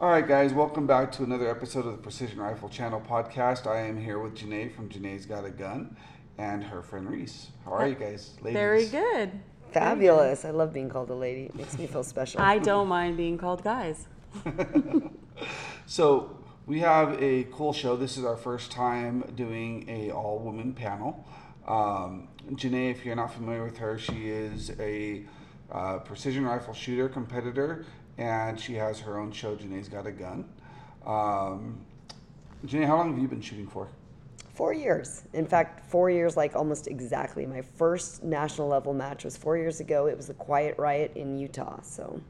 All right, guys, welcome back to another episode of the Precision Rifle Channel podcast. I am here with Janae from Janae's Got a Gun and her friend Reese. How are you guys, ladies? Very good. Fabulous. I love being called a lady. It makes me feel special. I don't mind being called guys. So we have a cool show. This is our first time doing a all woman panel. Um, Janae, if you're not familiar with her, she is a uh, precision rifle shooter competitor, and she has her own show. Janae's got a gun. Um, Janae, how long have you been shooting for? Four years. In fact, four years, like almost exactly. My first national level match was four years ago. It was the Quiet Riot in Utah. So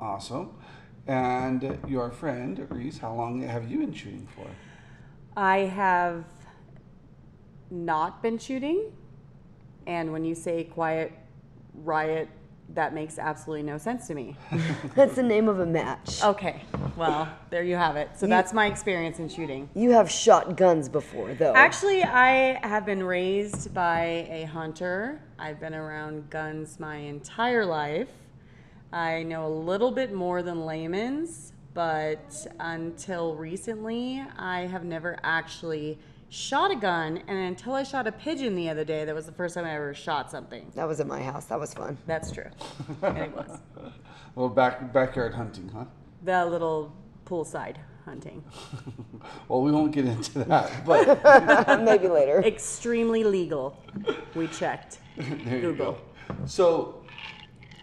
Awesome. And your friend Reese, how long have you been shooting for? I have not been shooting, and when you say quiet riot, that makes absolutely no sense to me. that's the name of a match. Okay, well, there you have it. So that's my experience in shooting. You have shot guns before, though. Actually, I have been raised by a hunter. I've been around guns my entire life. I know a little bit more than layman's, but until recently, I have never actually shot a gun. And until I shot a pigeon the other day, that was the first time I ever shot something. that was at my house. That was fun. That's true. and it was. Well, back backyard hunting, huh? The little poolside hunting. Well, we won't get into that, but Maybe later. Extremely legal. We checked. there you Google. go. So,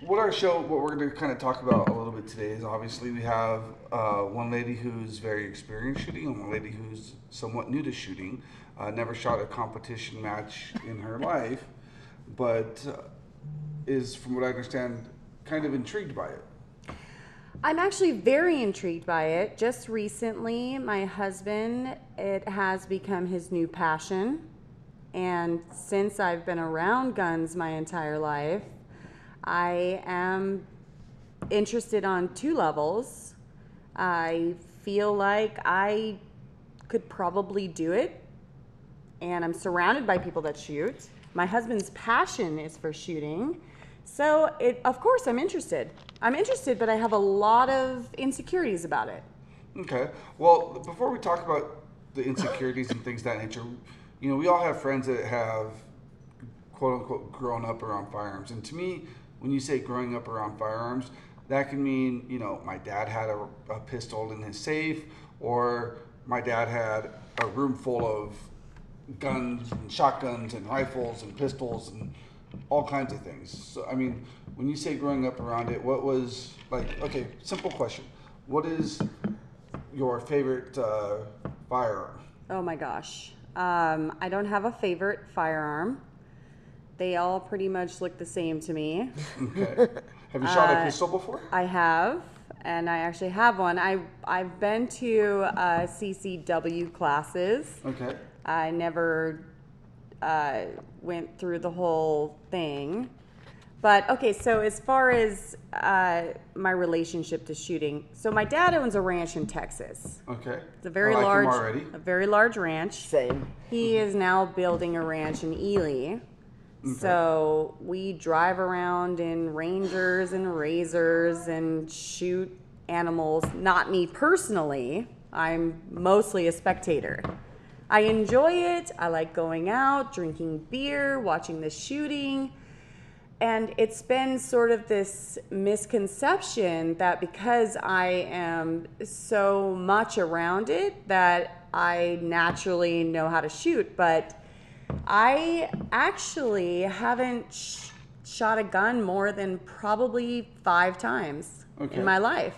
what our show, what we're going to kind of talk about a little bit today is obviously we have uh, one lady who's very experienced shooting and one lady who's somewhat new to shooting, uh, never shot a competition match in her life, but uh, is, from what I understand, kind of intrigued by it. I'm actually very intrigued by it. Just recently, my husband, it has become his new passion. And since I've been around guns my entire life, I am interested on two levels. I feel like I could probably do it, and I'm surrounded by people that shoot. My husband's passion is for shooting. So, it, of course, I'm interested. I'm interested, but I have a lot of insecurities about it. Okay. Well, before we talk about the insecurities and things that nature, you know, we all have friends that have quote unquote grown up around firearms. And to me, when you say growing up around firearms, that can mean, you know, my dad had a, a pistol in his safe, or my dad had a room full of guns and shotguns and rifles and pistols and all kinds of things. So, I mean, when you say growing up around it, what was like, okay, simple question. What is your favorite uh, firearm? Oh my gosh. Um, I don't have a favorite firearm. They all pretty much look the same to me. Okay. Have you shot a Uh, pistol before? I have, and I actually have one. I I've been to uh, CCW classes. Okay. I never uh, went through the whole thing. But okay, so as far as uh, my relationship to shooting, so my dad owns a ranch in Texas. Okay. It's a very I like him large, already. a very large ranch. Same. He is now building a ranch in Ely. So we drive around in Rangers and Razors and shoot animals. Not me personally. I'm mostly a spectator. I enjoy it. I like going out, drinking beer, watching the shooting. And it's been sort of this misconception that because I am so much around it, that I naturally know how to shoot. But I actually haven't sh- shot a gun more than probably five times Okay. in my life.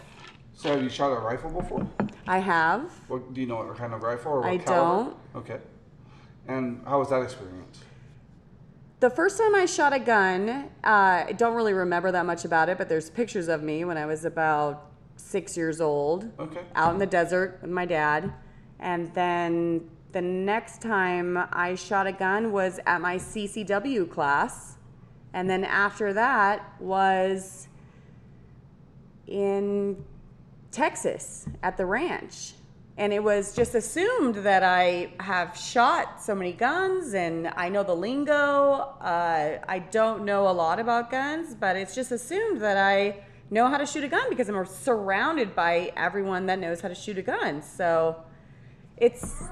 So have you shot a rifle before? I have. What do you know what kind of rifle or what I caliber? Okay. And how was that experience? The first time I shot a gun, uh, I don't really remember that much about it, but there's pictures of me when I was about six years old, Okay. out in the desert with my dad. And then the next time I shot a gun was at my CCW class. And then after that was in Texas at the ranch. And it was just assumed that I have shot so many guns and I know the lingo. Uh, I don't know a lot about guns, but it's just assumed that I know how to shoot a gun because I'm surrounded by everyone that knows how to shoot a gun. So it's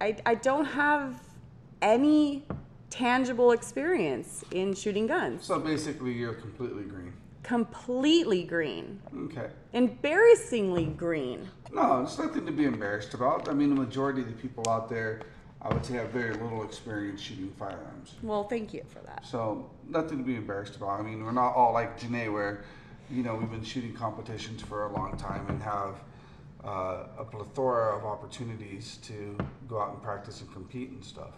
I, I don't have any tangible experience in shooting guns. So basically, you're completely green. Completely green. Okay. Embarrassingly green. No, it's nothing to be embarrassed about. I mean, the majority of the people out there, I would say, have very little experience shooting firearms. Well, thank you for that. So nothing to be embarrassed about. I mean, we're not all like Janae, where you know we've been shooting competitions for a long time and have uh, a plethora of opportunities to go out and practice and compete and stuff.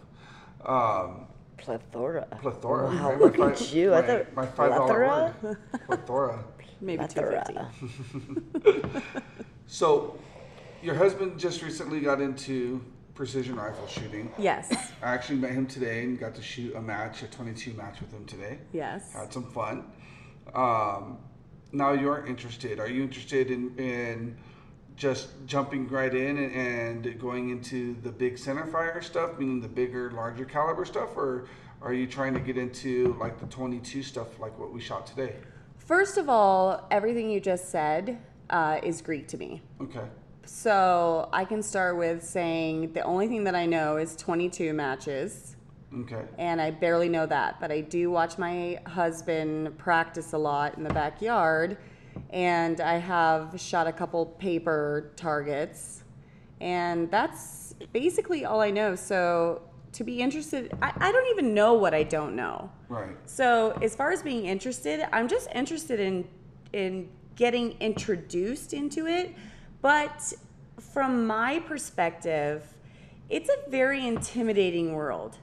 Um, Plethora. plethora. Wow, right? look My at fi- you. I thought my five dollar plethora? word. Plethora. Maybe Plethora. 250. So, your husband just recently got into precision rifle shooting. Yes. I actually met him today and got to shoot a match, a 22 match with him today. Yes. Had some fun. Um, now you're interested. Are you interested in, in just jumping right in and, going into the big center fire stuff, meaning the bigger, larger caliber stuff, or are you trying to get into like the 22 stuff, like what we shot today? First of all, everything you just said uh, is Greek to me. Okay. So I can start with saying the only thing that I know is 22 matches, Okay. and I barely know that, but I do watch my husband practice a lot in the backyard, and I have shot a couple paper targets, and that's basically all I know. So to be interested, I, I don't even know what I don't know. Right. So as far as being interested, I'm just interested in in getting introduced into it. But from my perspective, it's a very intimidating world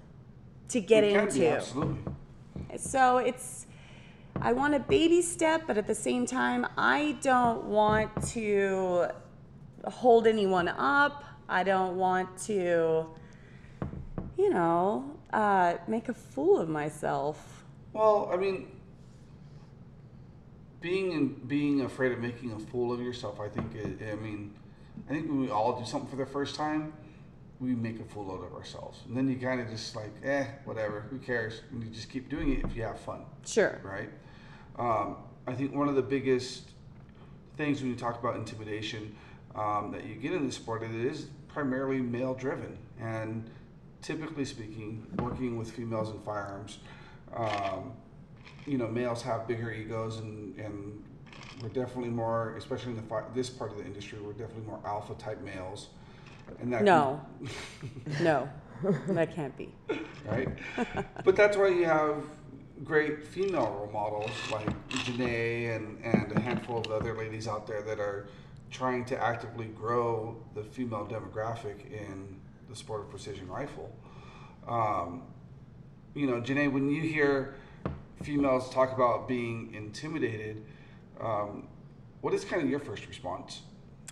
to get It into. be, absolutely. So it's I want a baby step, but at the same time, I don't want to hold anyone up. I don't want to, you know, uh, make a fool of myself. Well, I mean, being in, being afraid of making a fool of yourself, I think. It, I mean, I think when we all do something for the first time, we make a fool out of ourselves, and then you kind of just like, eh, whatever, who cares? And you just keep doing it if you have fun, Sure. right? Um, I think one of the biggest things when you talk about intimidation um, that you get in this sport, it is primarily male driven, and typically speaking, working with females in firearms. Um, you know, males have bigger egos, and, and we're definitely more, especially in the fi- this part of the industry, we're definitely more alpha type males. And that No. no. That can't be. right? but that's why you have great female role models like Janae and, and a handful of other ladies out there that are trying to actively grow the female demographic in the sport of precision rifle. Um, you know, Janae, when you hear females talk about being intimidated, um, what is kind of your first response?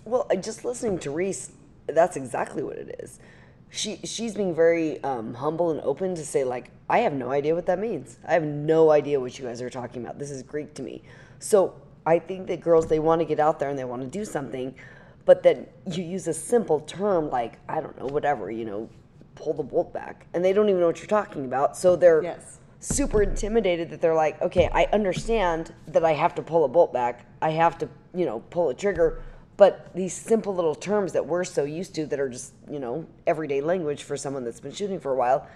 Well, just listening to Reese, that's exactly what it is. She she's being very um, humble and open to say like, I have no idea what that means. I have no idea what you guys are talking about. This is Greek to me. So I think that girls they want to get out there and they want to do something, but then you use a simple term like I don't know whatever you know, pull the bolt back, and they don't even know what you're talking about. So they're Yes. super intimidated that they're like, okay, I understand that I have to pull a bolt back. I have to, you know, pull a trigger. But these simple little terms that we're so used to that are just, you know, everyday language for someone that's been shooting for a while,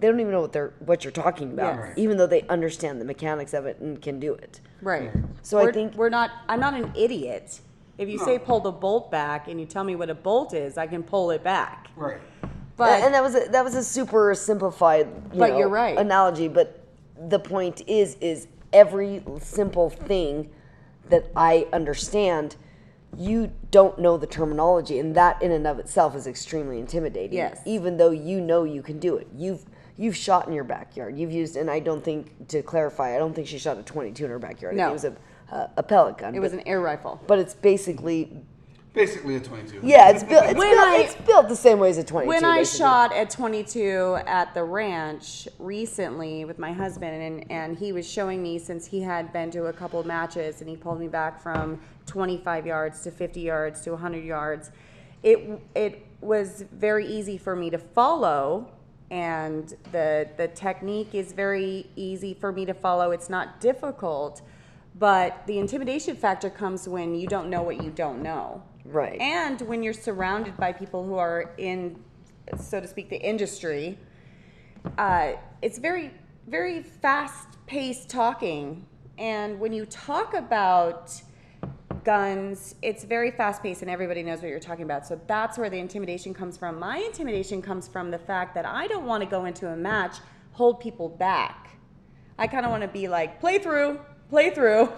they don't even know what they're what you're talking about, Yes. even though they understand the mechanics of it and can do it. Right. So I we're, think- we're not. I'm not an idiot. If you say pull the bolt back and you tell me what a bolt is, I can pull it back. Right. But and that was a, that was a super simplified, you But know, you're right. analogy. But the point is, is every simple thing that I understand, you don't know the terminology, and that in and of itself is extremely intimidating. Yes. Even though you know you can do it, you've you've shot in your backyard. You've used, and I don't think to clarify, I don't think she shot a 22 in her backyard. I think No. it was a a, a pellet gun. it was an air rifle. but it's basically Basically a 22. yeah, it's built. It's, When built, I- it's built the same way as a 22. When I basically. shot at 22 at the ranch recently with my husband, and, and he was showing me since he had been to a couple of matches and he pulled me back from 25 yards to 50 yards to 100 yards, it, it was very easy for me to follow. And the, the technique is very easy for me to follow. It's not difficult. But the intimidation factor comes when you don't know what you don't know. Right. And when you're surrounded by people who are in, so to speak, the industry, uh, it's very, very fast paced talking. And when you talk about guns, it's very fast paced and everybody knows what you're talking about. So that's where the intimidation comes from. My intimidation comes from the fact that I don't want to go into a match, hold people back. I kind of want to be like, play through, play through,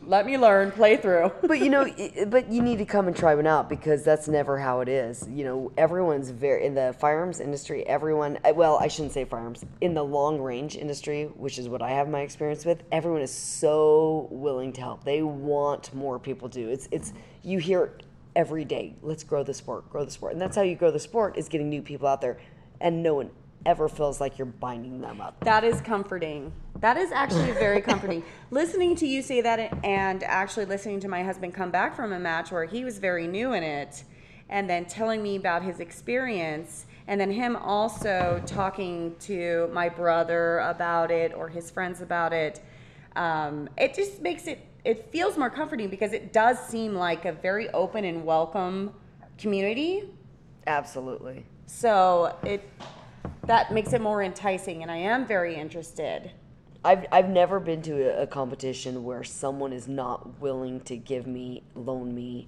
let me learn, play through. but you know, but you need to come and try one out because that's never how it is. You know, everyone's very in the firearms industry. Everyone, uh, well, I shouldn't say firearms. In the long range industry, which is what I have my experience with, everyone is so willing to help. They want more people to. It's it's you hear it every day. Let's grow the sport, grow the sport, and that's how you grow the sport is getting new people out there, and no one ever feels like you're binding them up. That is comforting. That is actually very comforting. listening to you say that and actually listening to my husband come back from a match where he was very new in it and then telling me about his experience and then him also talking to my brother about it or his friends about it. Um, it just makes it, it feels more comforting because it does seem like a very open and welcome community. Absolutely. So it, that makes it more enticing and I am very interested. I've I've never been to a, a competition where someone is not willing to give me, loan me,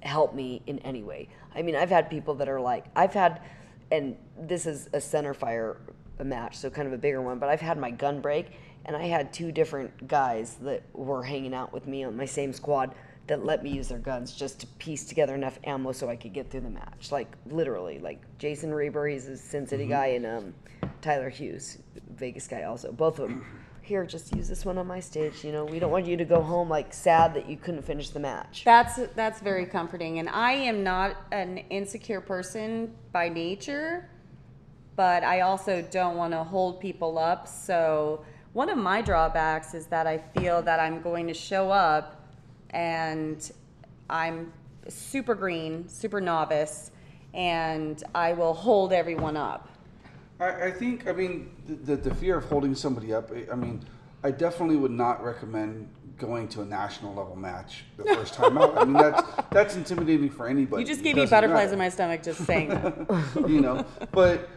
help me in any way. I mean, I've had people that are like, I've had, and this is a center fire match, so kind of a bigger one, but I've had my gun break, and I had two different guys that were hanging out with me on my same squad that let me use their guns just to piece together enough ammo so I could get through the match. Like literally, like Jason Reber, he's a Sin City guy, and um, Tyler Hughes, Vegas guy, also. Both of them. Here, just use this one on my stage. You know, we don't want you to go home like sad that you couldn't finish the match. That's that's very comforting, and I am not an insecure person by nature, but I also don't want to hold people up. So one of my drawbacks is that I feel that I'm going to show up, and I'm super green, super novice, and I will hold everyone up. I, I think, I mean, the, the, the fear of holding somebody up, I- I mean, I definitely would not recommend going to a national level match the first time out. I mean, that's, that's intimidating for anybody. You just gave me butterflies matter. in my stomach just saying that. you know but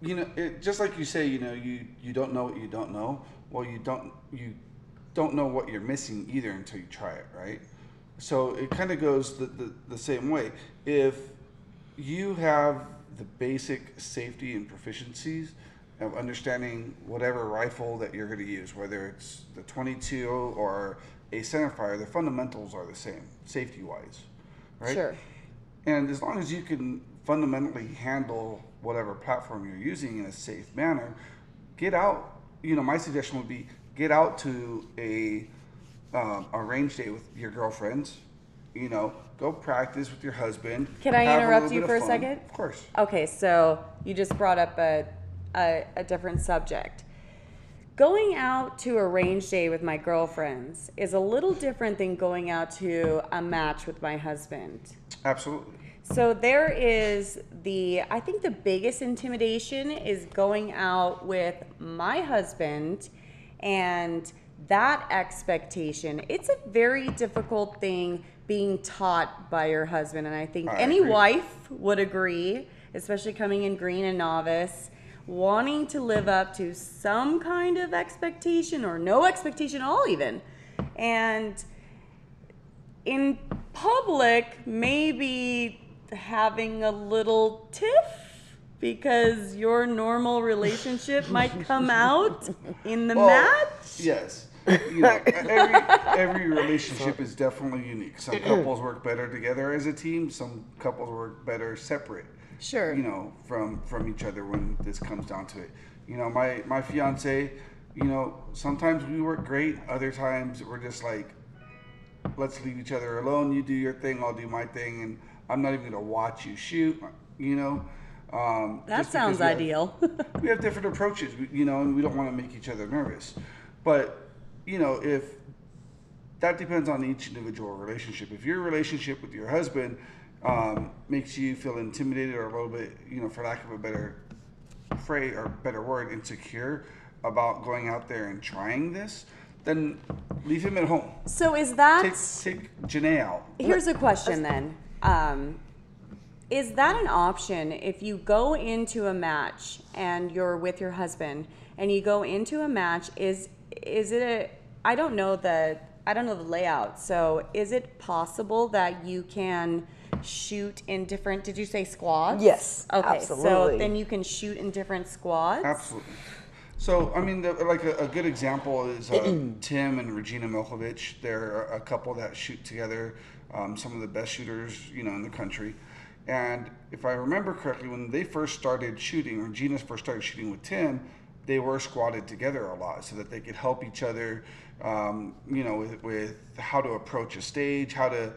you know it, just like you say you know you you don't know what you don't know well you don't you don't know what you're missing either until you try it right so it kind of goes the, the, the same way if you have the basic safety and proficiencies of understanding whatever rifle that you're going to use whether it's the 22 or a centerfire the fundamentals are the same safety wise right Sure. and as long as you can fundamentally handle whatever platform you're using in a safe manner, get out. You know, my suggestion would be get out to a um, a range day with your girlfriends. You know, go practice with your husband. Can I interrupt you for a fun. second? Of course. Okay, so you just brought up a, a, a different subject. Going out to a range day with my girlfriends is a little different than going out to a match with my husband. Absolutely. So there is the, I think the biggest intimidation is going out with my husband and that expectation. It's a very difficult thing being taught by your husband. And I think I any agree. wife would agree, especially coming in green and novice, wanting to live up to some kind of expectation or no expectation at all, even. And in public, maybe having a little tiff because your normal relationship might come out in the Well, match. Yes. You know, every, every relationship is definitely unique. Some couples work better together as a team. Some couples work better separate. Sure. You know, from from each other when this comes down to it. You know, my my fiance. You know, sometimes we work great. Other times we're just like, let's leave each other alone. You do your thing. I'll do my thing, and I'm not even gonna watch you shoot. You know. Um, That sounds we have- ideal. we have different approaches, you know, and we don't want to make each other nervous. But, you know, if that depends on each individual relationship. If your relationship with your husband um, makes you feel intimidated or a little bit, you know, for lack of a better phrase or better word, insecure about going out there and trying this, then leave him at home. So is that Take take Janae out. Here's a question then. Um, is that an option if you go into a match and you're with your husband and you go into a match is is it a I don't know the I don't know the layout. So is it possible that you can shoot in different did you say squads? Yes, Okay. Absolutely. So then you can shoot in different squads? Absolutely. So, I mean, the, like a, a good example is uh, Tim and Regina Milkovich. They're a couple that shoot together, um, some of the best shooters, you know, in the country. And if I remember correctly, when they first started shooting, or Regina first started shooting with Tim, they were squadded together a lot so that they could help each other, um, you know, with, with how to approach a stage, how to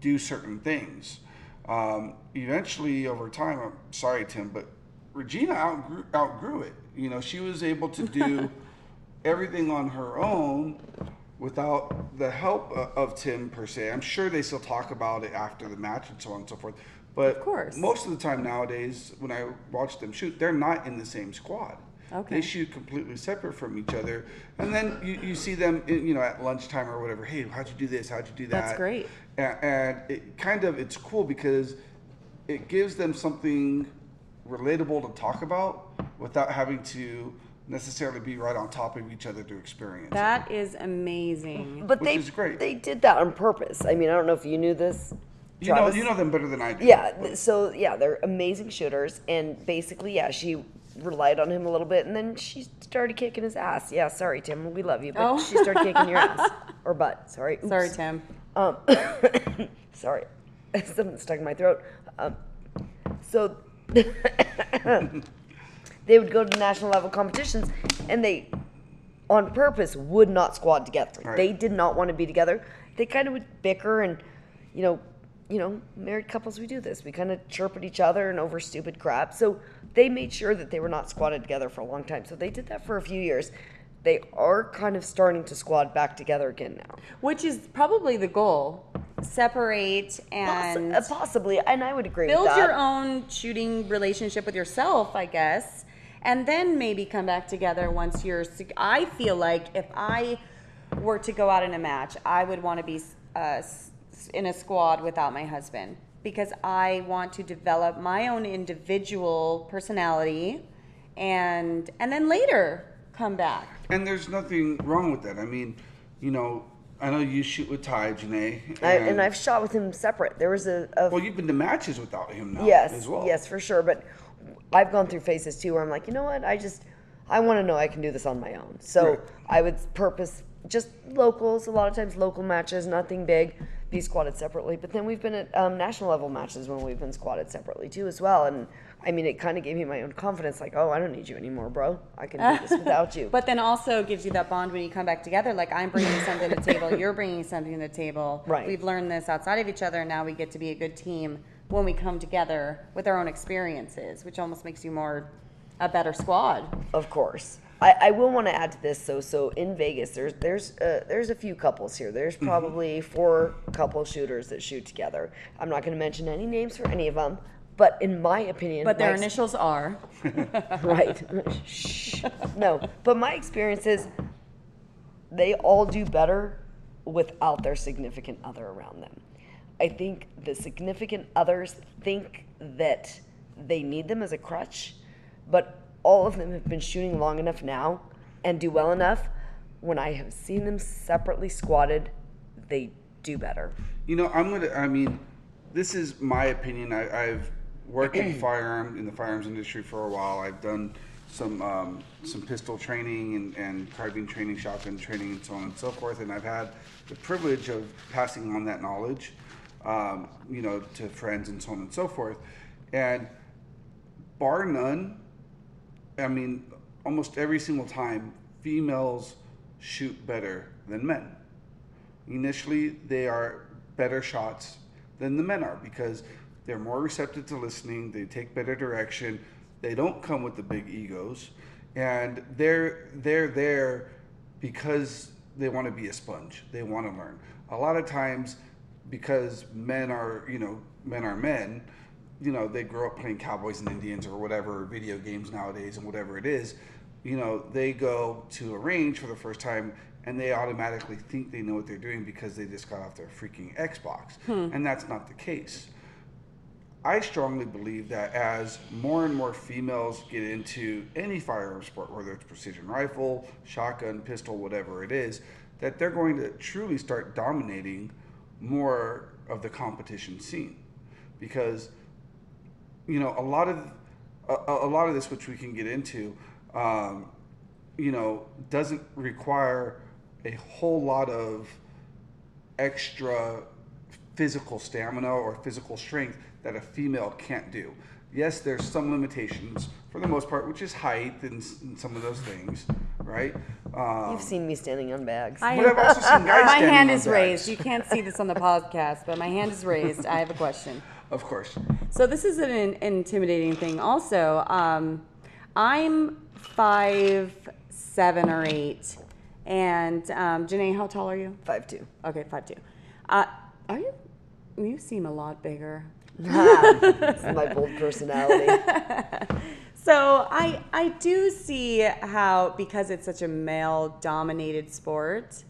do certain things. Um, eventually, over time, I'm sorry, Tim, but Regina outgrew, outgrew it. You know, she was able to do everything on her own without the help of Tim per se. I'm sure they still talk about it after the match and so on and so forth. But Of course. most of the time nowadays, when I watch them shoot, they're not in the same squad. Okay. They shoot completely separate from each other, and then you, you see them, in, you know, at lunchtime or whatever. Hey, how'd you do this? How'd you do that? That's great. A- and it kind of it's cool because it gives them something relatable to talk about without having to necessarily be right on top of each other to experience. it. That is amazing. But Which they is great. they did that on purpose. I mean, I don't know if you knew this. You know, you know them better than I do. Yeah. th- So yeah, they're amazing shooters, and basically, yeah, she relied on him a little bit, and then she started kicking his ass. Yeah, sorry, Tim, we love you, but Oh. she started kicking your ass or butt. Sorry. Oops. Sorry, Tim. Um, sorry, something stuck in my throat. Um, so they would go to national level competitions, and they, on purpose, would not squad together. Right. They did not want to be together. They kind of would bicker, and you know, you know, married couples we do this. We kind of chirp at each other and over stupid crap. So they made sure that they were not squadded together for a long time. So they did that for a few years. They are kind of starting to squad back together again now. Which is probably the goal. Separate and uh, possibly, and I would agree build with that. your own shooting relationship with yourself, I guess, and then maybe come back together once you're. I feel like if I were to go out in a match, I would want to be uh, in a squad without my husband because I want to develop my own individual personality, and and then later come back. And there's nothing wrong with that. I mean, you know, I know you shoot with Ty, Janae. I, and I've shot with him separate. There was a, a well, you've been to matches without him now yes, as well. yes, for sure. But I've gone through phases too where I'm like, you know what? I just I want to know I can do this on my own. So Right. I would purpose just locals. A lot of times local matches, nothing big, be squadded separately. But then we've been at um, national level matches when we've been squadded separately too as well. And I mean, it kind of gave me my own confidence. Like, oh, I don't need you anymore, bro. I can do this without you. But then also gives you that bond when you come back together. Like I'm bringing something to the table, you're bringing something to the table. Right. We've learned this outside of each other, and now we get to be a good team when we come together with our own experiences, which almost makes you more a better squad. Of course. I, I will want to add to this. So, so in Vegas, there's there's uh, there's a few couples here. There's Mm-hmm. probably four couple shooters that shoot together. I'm not going to mention any names for any of them, but in my opinion, But their my ex- initials are. right. Shh. No, but my experience is they all do better without their significant other around them. I think the significant others think that they need them as a crutch, but all of them have been shooting long enough now and do well enough. When I have seen them separately squadded, they do better. You know, I'm gonna. I mean, this is my opinion. I, I've worked in firearm in the firearms industry for a while. I've done some um, some pistol training and, and carbine training, shotgun training, and so on and so forth. And I've had the privilege of passing on that knowledge, um, you know, to friends and so on and so forth. And bar none, I mean, almost every single time, females shoot better than men. Initially they are better shots than the men are because they're more receptive to listening they take better direction they don't come with the big egos and they're they're there because they want to be a sponge they want to learn. A lot of times because men are you know men are men you know they grow up playing cowboys and indians or whatever video games nowadays and whatever it is you know they go to a range for the first time and they automatically think they know what they're doing because they just got off their freaking Xbox. Hmm. And that's not the case. I strongly believe that as more and more females get into any firearm sport, whether it's precision rifle, shotgun, pistol, whatever it is, that they're going to truly start dominating more of the competition scene. Because, you know, a lot of a, a lot of this, which we can get into, um, you know, doesn't require a whole lot of extra physical stamina or physical strength that a female can't do. Yes, there's some limitations for the most part, which is height and, and some of those things, right? Um, You've seen me standing on bags. I- but I've also seen guys my standing hand on is bags. raised. You can't see this on the podcast, but my hand is raised. I have a question. Of course. So this is an in- intimidating thing. Also, um, I'm five seven or eight, and um, Janae, how tall are you? Five two. Okay, five two. Uh, are you? You seem a lot bigger. It's my bold personality. So I I do see how because it's such a male dominated sport,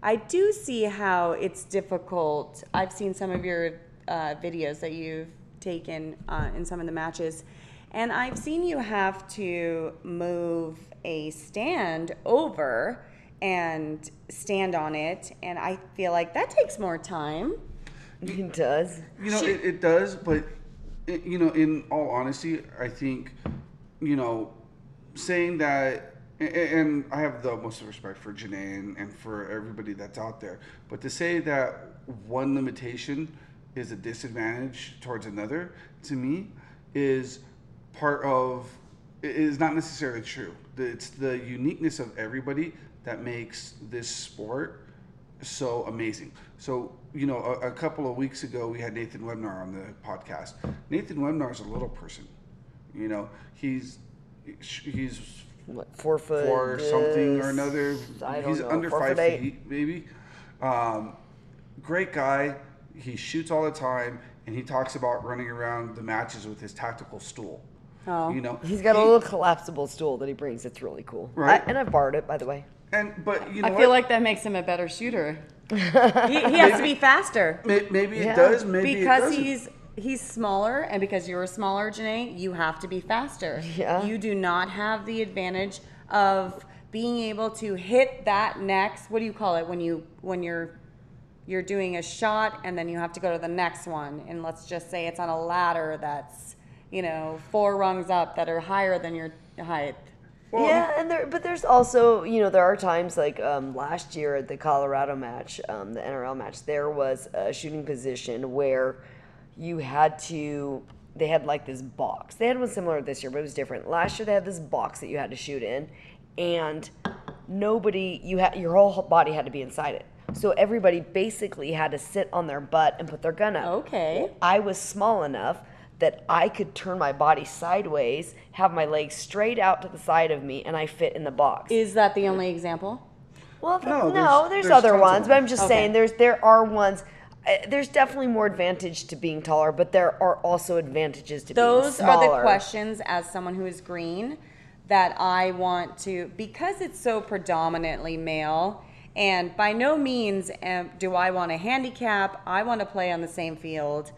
I do see how it's difficult. I've seen some of your uh, videos that you've taken uh, in some of the matches, and I've seen you have to move a stand over and stand on it, and I feel like that takes more time. It does. You know, it, it does, but it, you know, in all honesty, I think, you know, saying that, a- a- and I have the most respect for Janae and, and for everybody that's out there, but to say that one limitation is a disadvantage towards another, to me, is part of, is not necessarily true. It's the uniqueness of everybody that makes this sport so amazing. So, you know, a, a couple of weeks ago, we had Nathan Webnar on the podcast. Nathan Webnar is a little person. You know, he's he's What four foot? four something or another. He's know, under five eight. feet, maybe. Um, great guy. He shoots all the time, and he talks about running around the matches with his tactical stool. Oh. You know, He's got a little collapsible stool that he brings. It's really cool. Right. I, and I've borrowed it, by the way. And but you know I what? feel like that makes him a better shooter. he, he has to be faster. May- maybe it Yeah. does. Maybe because doesn't. he's he's smaller and because you're a smaller Janae, you have to be faster. Yeah. You do not have the advantage of being able to hit that next what do you call it when you when you're you're doing a shot and then you have to go to the next one and let's just say it's on a ladder that's you know four rungs up that are higher than your height Well, yeah, and there, but there's also, you know, there are times like um, last year at the Colorado match, um, the NRL match, there was a shooting position where you had to. They had like this box. They had one similar this year, but it was different. Last year they had this box that you had to shoot in, and nobody, you had your whole body had to be inside it. So everybody basically had to sit on their butt and put their gun up. Okay. I was small enough that I could turn my body sideways, have my legs straight out to the side of me, and I fit in the box. is that the only example well, No, no, there's- there's, there's other ones, but. I'm just Okay. saying there's there are ones. Uh, there's definitely more advantage to being taller, but there are also advantages to being those are the questions as someone who is green that I want to because it's so predominantly male and by no means um, do I want to handicap I want to play on the same field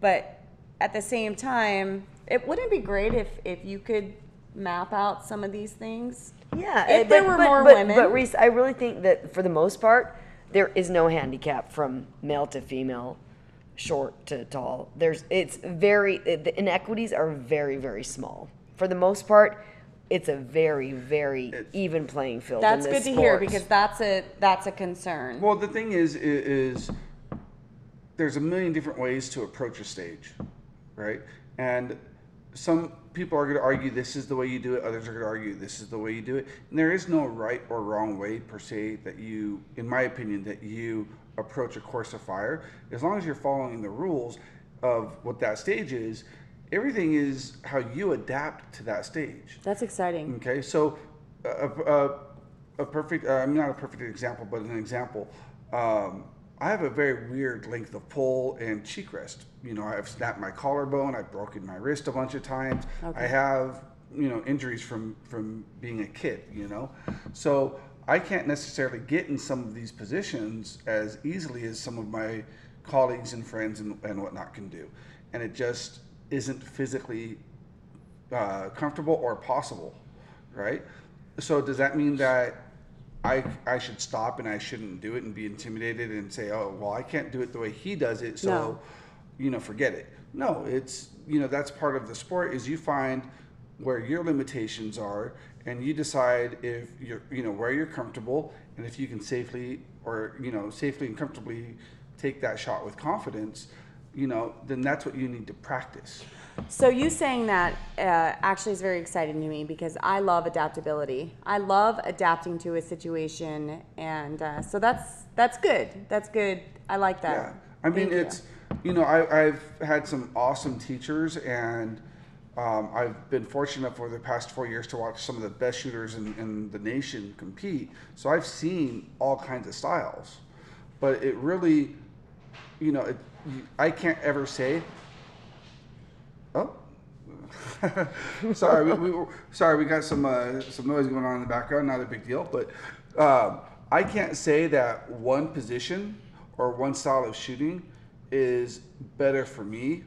but at the same time it wouldn't be great if if you could map out some of these things Yeah, If there but- were but- more but, women- But Reese, I really think that for the most part, there is no handicap from male to female, short to tall. There's it's very the inequities are very very small. For the most part, it's a very very even playing field. in that's good this to hear because that's a that's a concern Well, the thing is, i- is there's a million different ways to approach a stage, right? And some people are going to argue this is the way you do it. Others are going to argue this is the way you do it. And there is no right or wrong way per se that you, in my opinion, that you approach a course of fire. As long as you're following the rules of what that stage is, everything is how you adapt to that stage. that's exciting Okay, so a, a, a perfect, uh, I'm not a perfect example, but an example. Um, I have a very weird length of pull and cheek rest. You know, I've snapped my collarbone, I've broken my wrist a bunch of times. I have, you know, injuries from from being a kid. You know, so I can't necessarily get in some of these positions as easily as some of my colleagues and friends and, and whatnot can do. And it just isn't physically uh, comfortable or possible, right? So does that mean that I, I should stop and I shouldn't do it and be intimidated and say, oh, well, I can't do it the way he does it, so, No. you know, forget it. No, it's, you know, that's part of the sport is you find where your limitations are and you decide if you're, you know, where you're comfortable and if you can safely or, you know, safely and comfortably take that shot with confidence, you know, then that's what you need to practice. So you saying that uh, actually is very exciting to me because I love adaptability. I love adapting to a situation, and uh, so that's that's good. That's good. I like that. Yeah, I mean Thank it's you know I, I've had some awesome teachers and um, I've been fortunate for the past four years to watch some of the best shooters in, in the nation compete. So I've seen all kinds of styles, but it really, you know, it, you, I can't ever say. Oh, sorry, we, we, sorry, we got some uh, some noise going on in the background. Not a big deal, but um, I can't say that one position or one style of shooting is better for me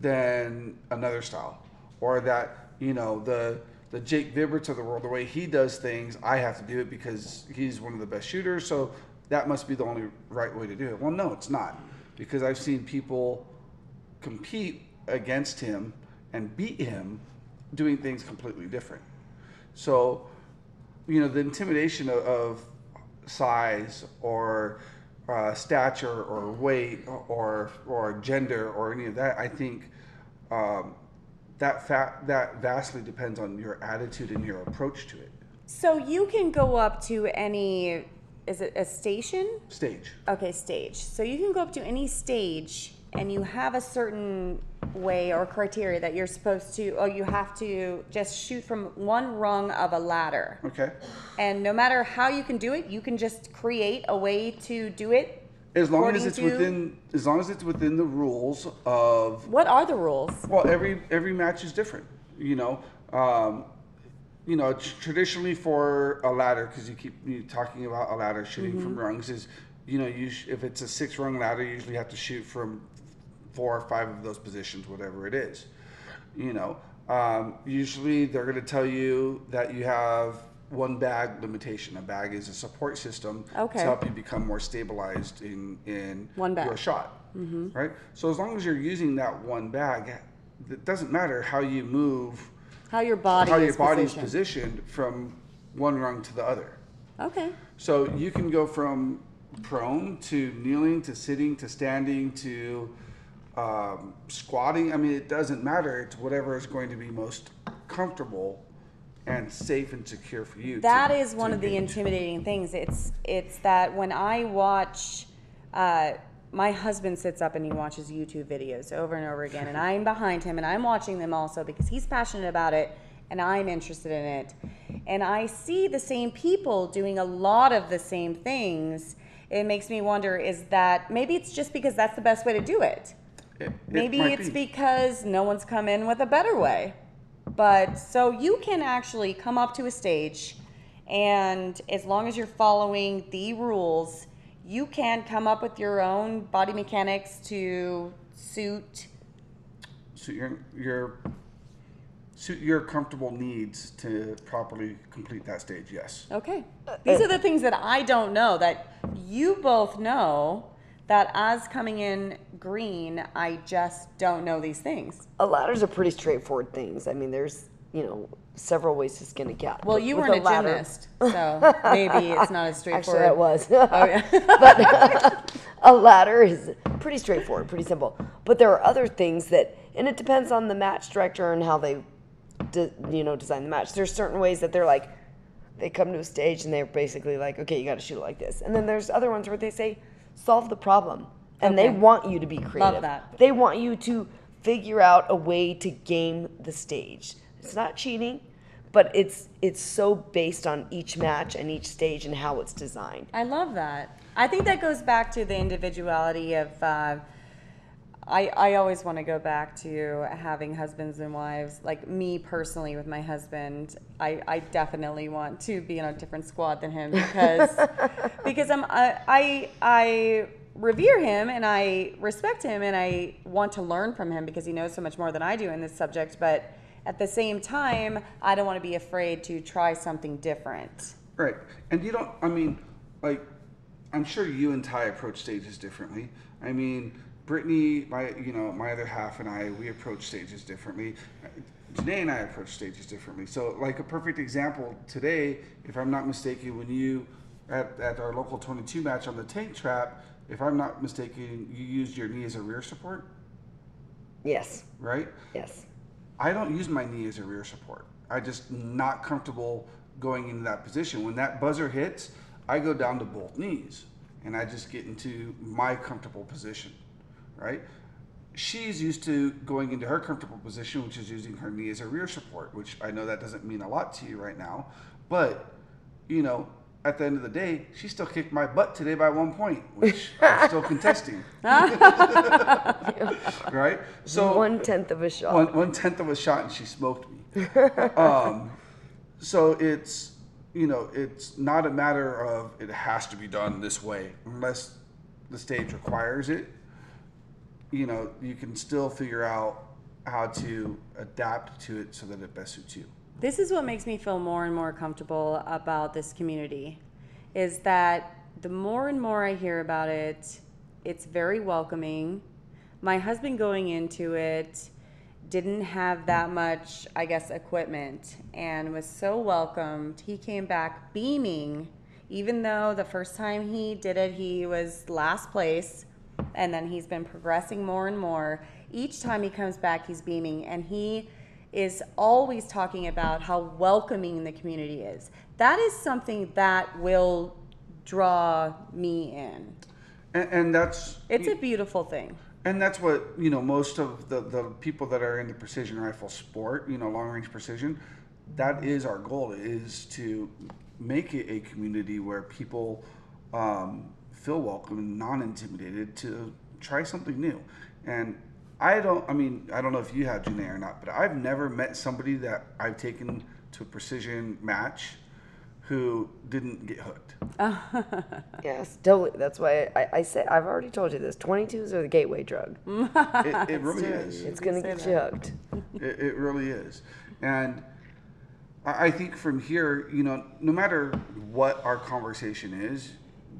than another style, or that you know the the Jake Vibberts of the world, the way he does things, I have to do it because he's one of the best shooters. So that must be the only right way to do it. Well, no, it's not, because I've seen people compete against him and beat him doing things completely different. So, you know, the intimidation of, of size or uh, stature or weight or or gender or any of that, I think um, that that vastly depends on your attitude and your approach to it. So you can go up to any. Is it a station? Stage. Okay, stage. So you can go up to any stage and you have a certain way or criteria that you're supposed to, or you have to just shoot from one rung of a ladder. Okay. And no matter how you can do it, you can just create a way to do it. As long as it's to- within, as long as it's within the rules of What are the rules? Well, every every match is different. You know, um, you know, tr- traditionally for a ladder, because you keep you talking about a ladder shooting from rungs is, you know, you sh- if it's a six rung ladder, you usually have to shoot from four or five of those positions, whatever it is. You know, um, usually they're going to tell you that you have one bag limitation. A bag is a support system Okay. to help you become more stabilized in in One bag. your shot, right? So as long as you're using that one bag, it doesn't matter how you move, How your body how is your body's positioned. positioned from one rung to the other. Okay. So you can go from prone to kneeling to sitting to standing to um, squatting. I mean, it doesn't matter. It's whatever is going to be most comfortable and safe and secure for you. to- That is one to of the intimidating things. It's it's that when I watch, uh, my husband sits up and he watches YouTube videos over and over again, and I'm behind him and I'm watching them also because he's passionate about it and I'm interested in it, and I see the same people doing a lot of the same things. It makes me wonder: is that maybe it's just because that's the best way to do it? It- it Maybe it's be. because no one's come in with a better way. But so you can actually come up to a stage, and as long as you're following the rules, you can come up with your own body mechanics to suit. suit your your suit your comfortable needs to properly complete that stage. Yes. Okay. These are the things that I don't know that you both know. That as coming in green, I just don't know these things. A lot ladder's are pretty straightforward things. I mean, there's you know several ways to skin a cat. Well, you weren't a, ladder- gymnast, so maybe it's not as straightforward. Actually, that was. Oh, yeah. but a ladder is pretty straightforward, pretty simple. But there are other things that, and it depends on the match director and how they, de, you know, design the match. There's certain ways that they're like, they come to a stage and they're basically like, okay, you got to shoot it like this. And then there's other ones where they say, solve the problem, and they want you to be creative. Love that. They want you to figure out a way to game the stage. It's not cheating. But it's it's so based on each match and each stage and how it's designed. I love that. I think that goes back to the individuality of uh, I, I always want to go back to having husbands and wives. Like me personally, with my husband, I, I definitely want to be in a different squad than him because because I'm I, I I revere him and I respect him and I want to learn from him because he knows so much more than I do in this subject. But at the same time, I don't want to be afraid to try something different. Right. And you don't, I mean, like, I'm sure you and Ty approach stages differently. I mean, Brittany, my, you know, my other half and I, we approach stages differently. Janae and I approach stages differently. So, like, a perfect example today, if I'm not mistaken, when you, at, at our local 22 match on the tank trap, if I'm not mistaken, you used your knee as a rear support, Yes. right? Yes. I don't use my knee as a rear support. I just not comfortable going into that position. When that buzzer hits, I go down to both knees and I just get into my comfortable position, right? She's used to going into her comfortable position, which is using her knee as a rear support, which I know that doesn't mean a lot to you right now, but you know, at the end of the day, she still kicked my butt today by one point, which I'm still contesting. right? So one tenth of a shot. one one tenth of a shot and she smoked me. um, so it's you know it's not a matter of it has to be done this way unless the stage requires it. You know you can still figure out how to adapt to it so that it best suits you. This is what makes me feel more and more comfortable about this community is that the more and more I hear about it, it's very welcoming. My husband going into it didn't have that much, I guess, equipment and was so welcomed. He came back beaming, even though the first time he did it, he was last place, and then he's been progressing more and more. Each time he comes back, he's beaming, and he is always talking about how welcoming the community is. That is something that will draw me in. And, and that's It's a beautiful thing. And that's what you know. Most of the the people that are in the precision rifle sport, you know, long range precision, that is our goal: is to make it a community where people um, feel welcome and non intimidated to try something new. And I don't. I mean, I don't know if you have Janae or not, but I've never met somebody that I've taken to a precision match who didn't get hooked. Yes, totally. That's why I, I say I've already told you this. Twenty twos are the gateway drug. It, it really is. It's gonna say get you hooked. It, it really is. And I I think from here, you know, no matter what our conversation is,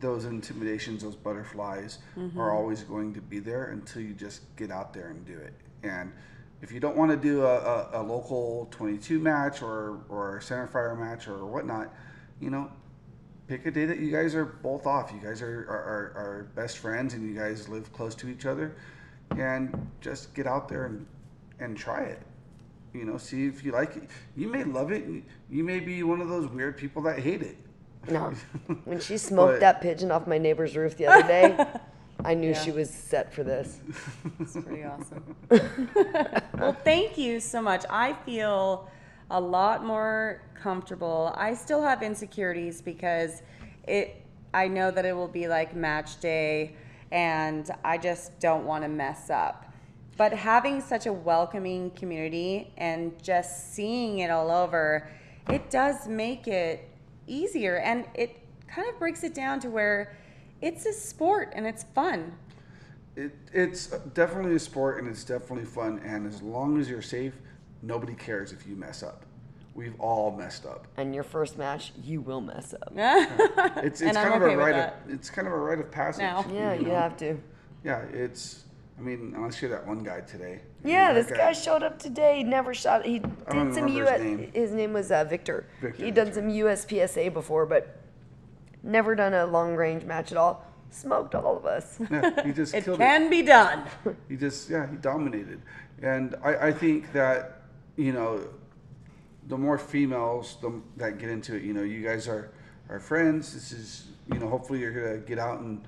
those intimidations, those butterflies mm-hmm. are always going to be there until you just get out there and do it. And if you don't want to do a, a, a local 22 match or, or a center fire match or whatnot, you know, pick a day that you guys are both off. You guys are, are, are, best friends and you guys live close to each other and just get out there and, and try it. You know, see if you like it. You may love it. and You may be one of those weird people that hate it. No, when she smoked But- that pigeon off my neighbor's roof the other day, I knew she was set for this. It's pretty awesome. well, thank you so much. I feel a lot more comfortable. I still have insecurities because it I know that it will be like match day and I just don't want to mess up. But having such a welcoming community and just seeing it all over, it does make it easier and it kind of breaks it down to where it's a sport and it's fun. it. It's definitely a sport and it's definitely fun. And as long as you're safe, nobody cares if you mess up. We've all messed up. And your first match, you will mess up. It's, it's And I'm kind of okay a with rite of it's kind of a rite of passage. Now. Yeah, you have to. Yeah, it's. I mean, unless you're that one guy today. Yeah, That this guy showed up today. Never shot. He don't did some US. his name. His name was uh, Victor. Victor, He'd done that's some USPSA before, but never done a long range match at all. Smoked all of us. Yeah, he just It killed can be done. he just yeah he dominated and i, I think that you know the more females the, that get into it you know you guys are are friends this is you know hopefully you're gonna get out and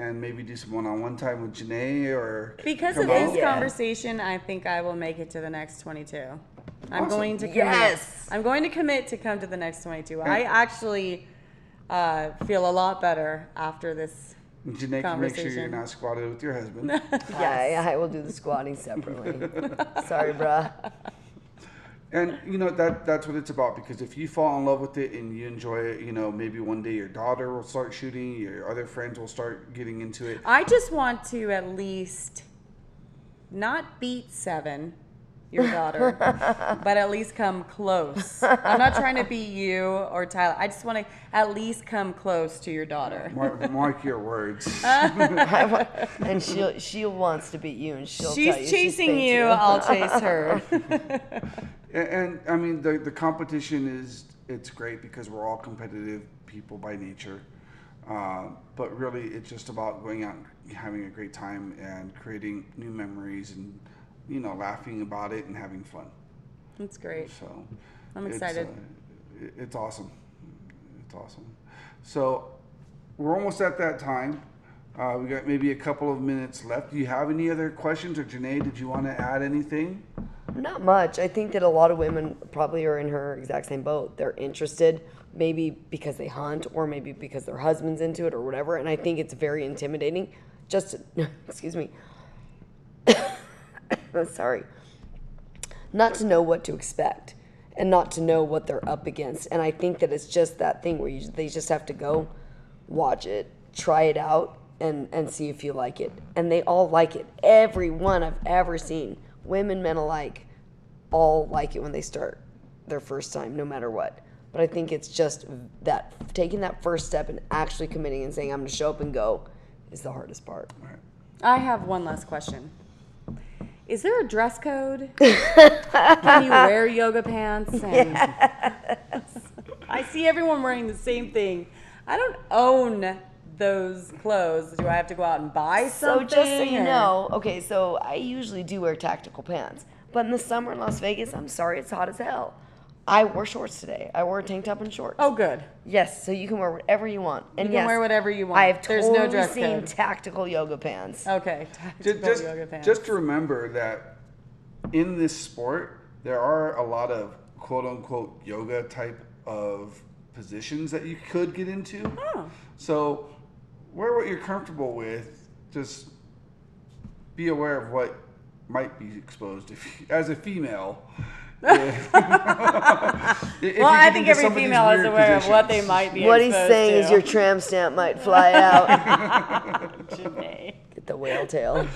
and maybe do some one-on-one time with Janae or Because of this Yeah. conversation, I think I will make it to the next 22. I'm going to commit. Yes. I'm going to commit to come to the next 22. I actually uh, feel a lot better after this And Janae can make sure Conversation. you're not squadded with your husband. Yeah, I, I will do the squadding separately. Sorry, bruh. And you know that that's what it's about because if you fall in love with it and you enjoy it, you know maybe one day your daughter will start shooting, your other friends will start getting into it. I just want to at least not beat seven, your daughter, but at least come close. I'm not trying to beat you or Tyler. I just want to at least come close to your daughter. Mark, mark your words. and she she wants to beat you, and she'll She's tell you chasing spanked you, I'll chase her. And, and I mean, the, the competition is it's great because we're all competitive people by nature. Uh, but really, it's just about going out and having a great time and creating new memories and you know laughing about it and having fun. That's great. So I'm it's, excited. uh, it's awesome. It's awesome. So we're almost at that time. Uh, we got maybe a couple of minutes left. Do you have any other questions, or Janae? Did you want to add anything? Not much. I think that a lot of women probably are in her exact same boat. They're interested, maybe because they hunt, or maybe because their husband's into it, or whatever. And I think it's very intimidating. Just, to, excuse me. Sorry. Not to know what to expect, and not to know what they're up against. And I think that it's just that thing where you, they just have to go, watch it, try it out, and and see if you like it. And they all like it. Every one I've ever seen, women, men alike, all like it when they start their first time, no matter what. But I think it's just that taking that first step and actually committing and saying I'm going to show up and go is the hardest part. I have one last question. Is there a dress code? Can you wear yoga pants? And I see everyone wearing the same thing. I don't own those clothes. Do I have to go out and buy So something? just so you or- know, okay, so I usually do wear tactical pants, but in the summer in Las Vegas, I'm sorry, it's hot as hell. I wore shorts today. I wore a tank top and shorts. Oh, good. yes, so you can wear whatever you want. And You can yes, wear whatever you want. I have There's totally no dress seen code. tactical yoga pants. Okay. Just, Tactical just, yoga pants. just to remember that in this sport, there are a lot of quote unquote yoga type of positions that you could get into. Oh. So wear what you're comfortable with. Just be aware of what might be exposed if you, as a female. well, I think every female is aware of what they might be. What he's saying to. is your tram stamp might fly out. Get the whale tail.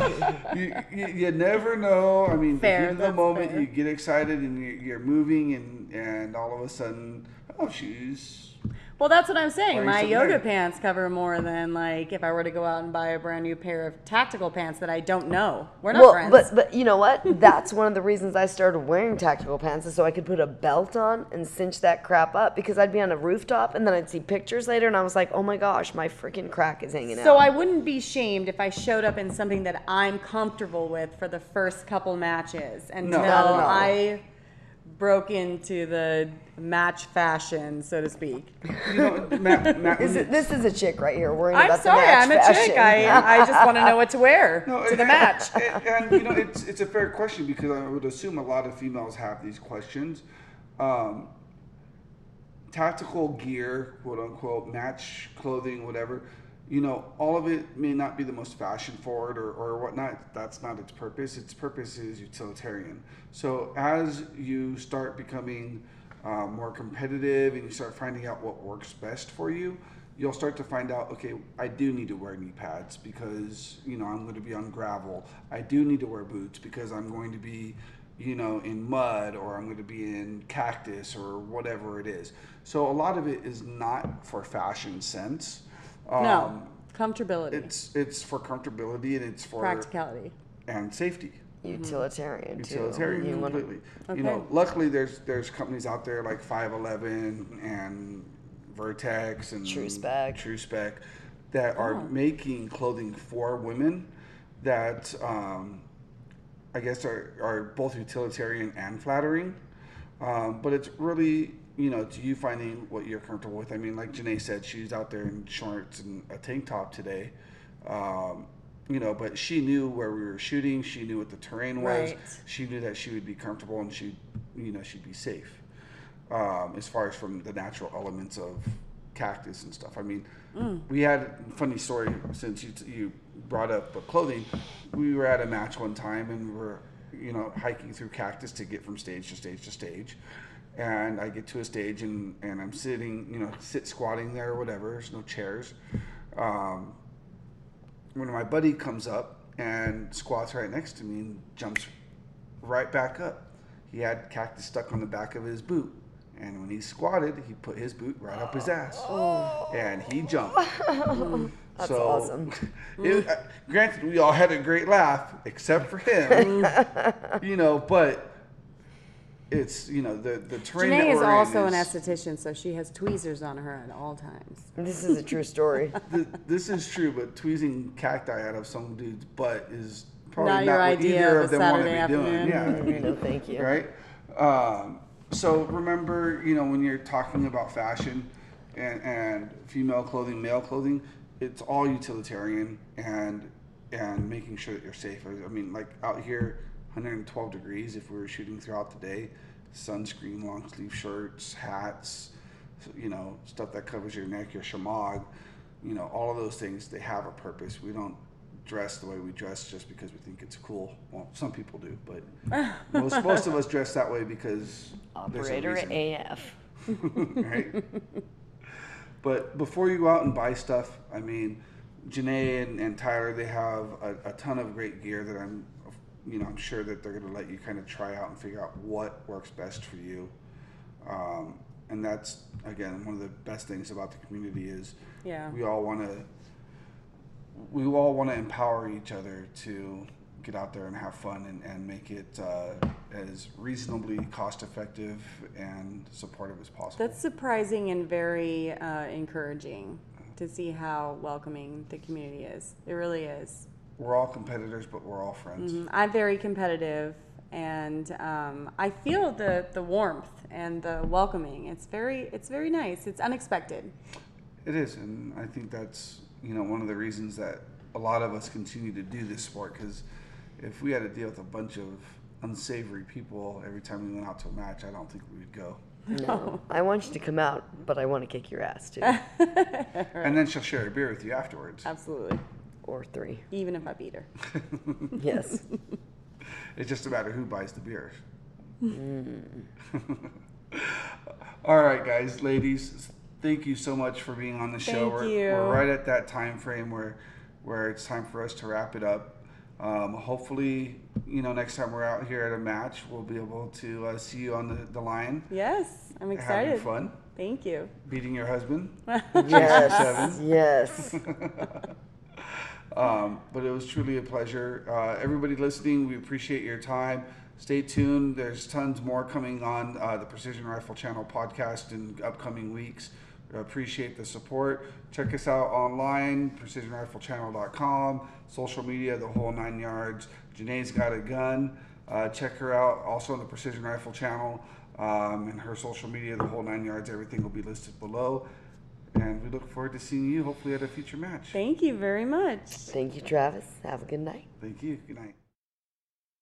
you, you, you never know. I mean, Fair, the heat of the moment, fair. you get excited and you're, you're moving, and, and all of a sudden, oh, she's Well, that's what I'm saying. My yoga there. pants cover more than like if I were to go out and buy a brand new pair of tactical pants that I don't know. We're not well, friends. but but you know what? That's one of the reasons I started wearing tactical pants is so I could put a belt on and cinch that crap up because I'd be on a rooftop and then I'd see pictures later and I was like, oh my gosh, my freaking crack is hanging out. so I wouldn't be shamed if I showed up in something that I'm comfortable with for the first couple matches until Not at. I broke into the match fashion, so to speak. you know, Matt, Matt, Is it, this is a chick right here worrying I'm about sorry, the match I'm a fashion. chick. I, I just want to know what to wear No, to the match. And, and, you know, it's it's a fair question because I would assume a lot of females have these questions. Um, tactical gear, quote unquote, match clothing, whatever. You know, all of it may not be the most fashion forward or, or whatnot. That's not its purpose. Its purpose is utilitarian. So as you start becoming uh, more competitive and you start finding out what works best for you, you'll start to find out okay i do need to wear knee pads because you know i'm going to be on gravel i do need to wear boots because i'm going to be you know in mud or i'm going to be in cactus or whatever it is so a lot of it is not for fashion sense No, Um, comfortability, it's it's for comfortability and it's for practicality. and safety Utilitarian too. utilitarian You wanna- completely. Okay. You know, luckily there's there's companies out there like 511 and Vertx and Tru-Spec. True Spec that are making clothing for women that um, I guess are, are both utilitarian and flattering. Um, but it's really you know to you finding what you're comfortable with. I mean, like Janae said, she's out there in shorts and a tank top today. Um, you know, but she knew where we were shooting. She knew what the terrain was. Right. She knew that she would be comfortable and she, you know, she'd be safe. Um, as far as from the natural elements of cactus and stuff. I mean, we had funny story since you you brought up clothing. We were at a match one time and we we're you know hiking through cactus to get from stage to stage to stage. And I get to a stage and, and I'm sitting, you know, sit squatting there or whatever. There's no chairs. Um, when my buddy comes up and squats right next to me and jumps right back up. He had cactus stuck on the back of his boot. And when he squatted, he put his boot right up his ass. And he jumped. That's so, awesome. It, uh, granted, we all had a great laugh, except for him. you know, but it's, you know, the, the terrain Janae is we're also in an is, esthetician, so she has tweezers on her at all times. This is a true story. th- this is true, but tweezing cacti out of some dude's butt is probably Not not, your what idea either of of a them want to Saturday be doing. afternoon. Yeah. no, thank you. right? Um, so remember, you know, when you're talking about fashion and, and female clothing, male clothing, it's all utilitarian and and making sure that you're safe. I mean, like out here, 112 degrees if we were shooting throughout the day, sunscreen, long sleeve shirts, hats, you know, stuff that covers your neck, your shemagh, you know, all of those things, they have a purpose. We don't dress the way we dress just because we think it's cool. Well, some people do, but most, most of us dress that way because there's a Operator reason, AF. right? But before you go out and buy stuff, I mean, Janae and, and Tyler, they have a, a ton of great gear that I'm, you know, I'm sure that they're going to let you kind of try out and figure out what works best for you. Um, and that's again one of the best things about the community is Yeah. we all want to we all want to empower each other to get out there and have fun and, and make it uh, as reasonably cost effective and supportive as possible. That's surprising and very uh, encouraging to see how welcoming the community is. It really is. We're all competitors, but we're all friends. Mhm. I'm very competitive, and um, I feel the the warmth and the welcoming. It's very it's very nice. It's unexpected. It is, and I think that's you know one of the reasons that a lot of us continue to do this sport because if we had to deal with a bunch of unsavory people every time we went out to a match, I don't think we would go. No, I want you to come out, but I want to kick your ass too, And then she'll share a beer with you afterwards. Absolutely, or three. even if I beat her. Yes. It's just a matter of who buys the beers. All right, guys, ladies, thank you so much for being on the show. Thank we're, you. we're right at that time frame where where it's time for us to wrap it up. Um, hopefully, you know, next time we're out here at a match, we'll be able to uh, see you on the, the line, Yes, I'm excited. having fun, Thank you. beating your husband. yes. Yes. Um, but it was truly a pleasure. Uh, everybody listening, we appreciate your time. Stay tuned. There's tons more coming on uh, the Precision Rifle Channel podcast in upcoming weeks. We appreciate the support. Check us out online, precisionriflechannel.com, social media, the whole nine yards. Janae's got a gun. Uh, check her out also on the Precision Rifle Channel um, and her social media, the whole nine yards. Everything will be listed below. And we look forward to seeing you hopefully at a future match. Thank you very much. Thank you, Travis. Have a good night. Thank you. Good night.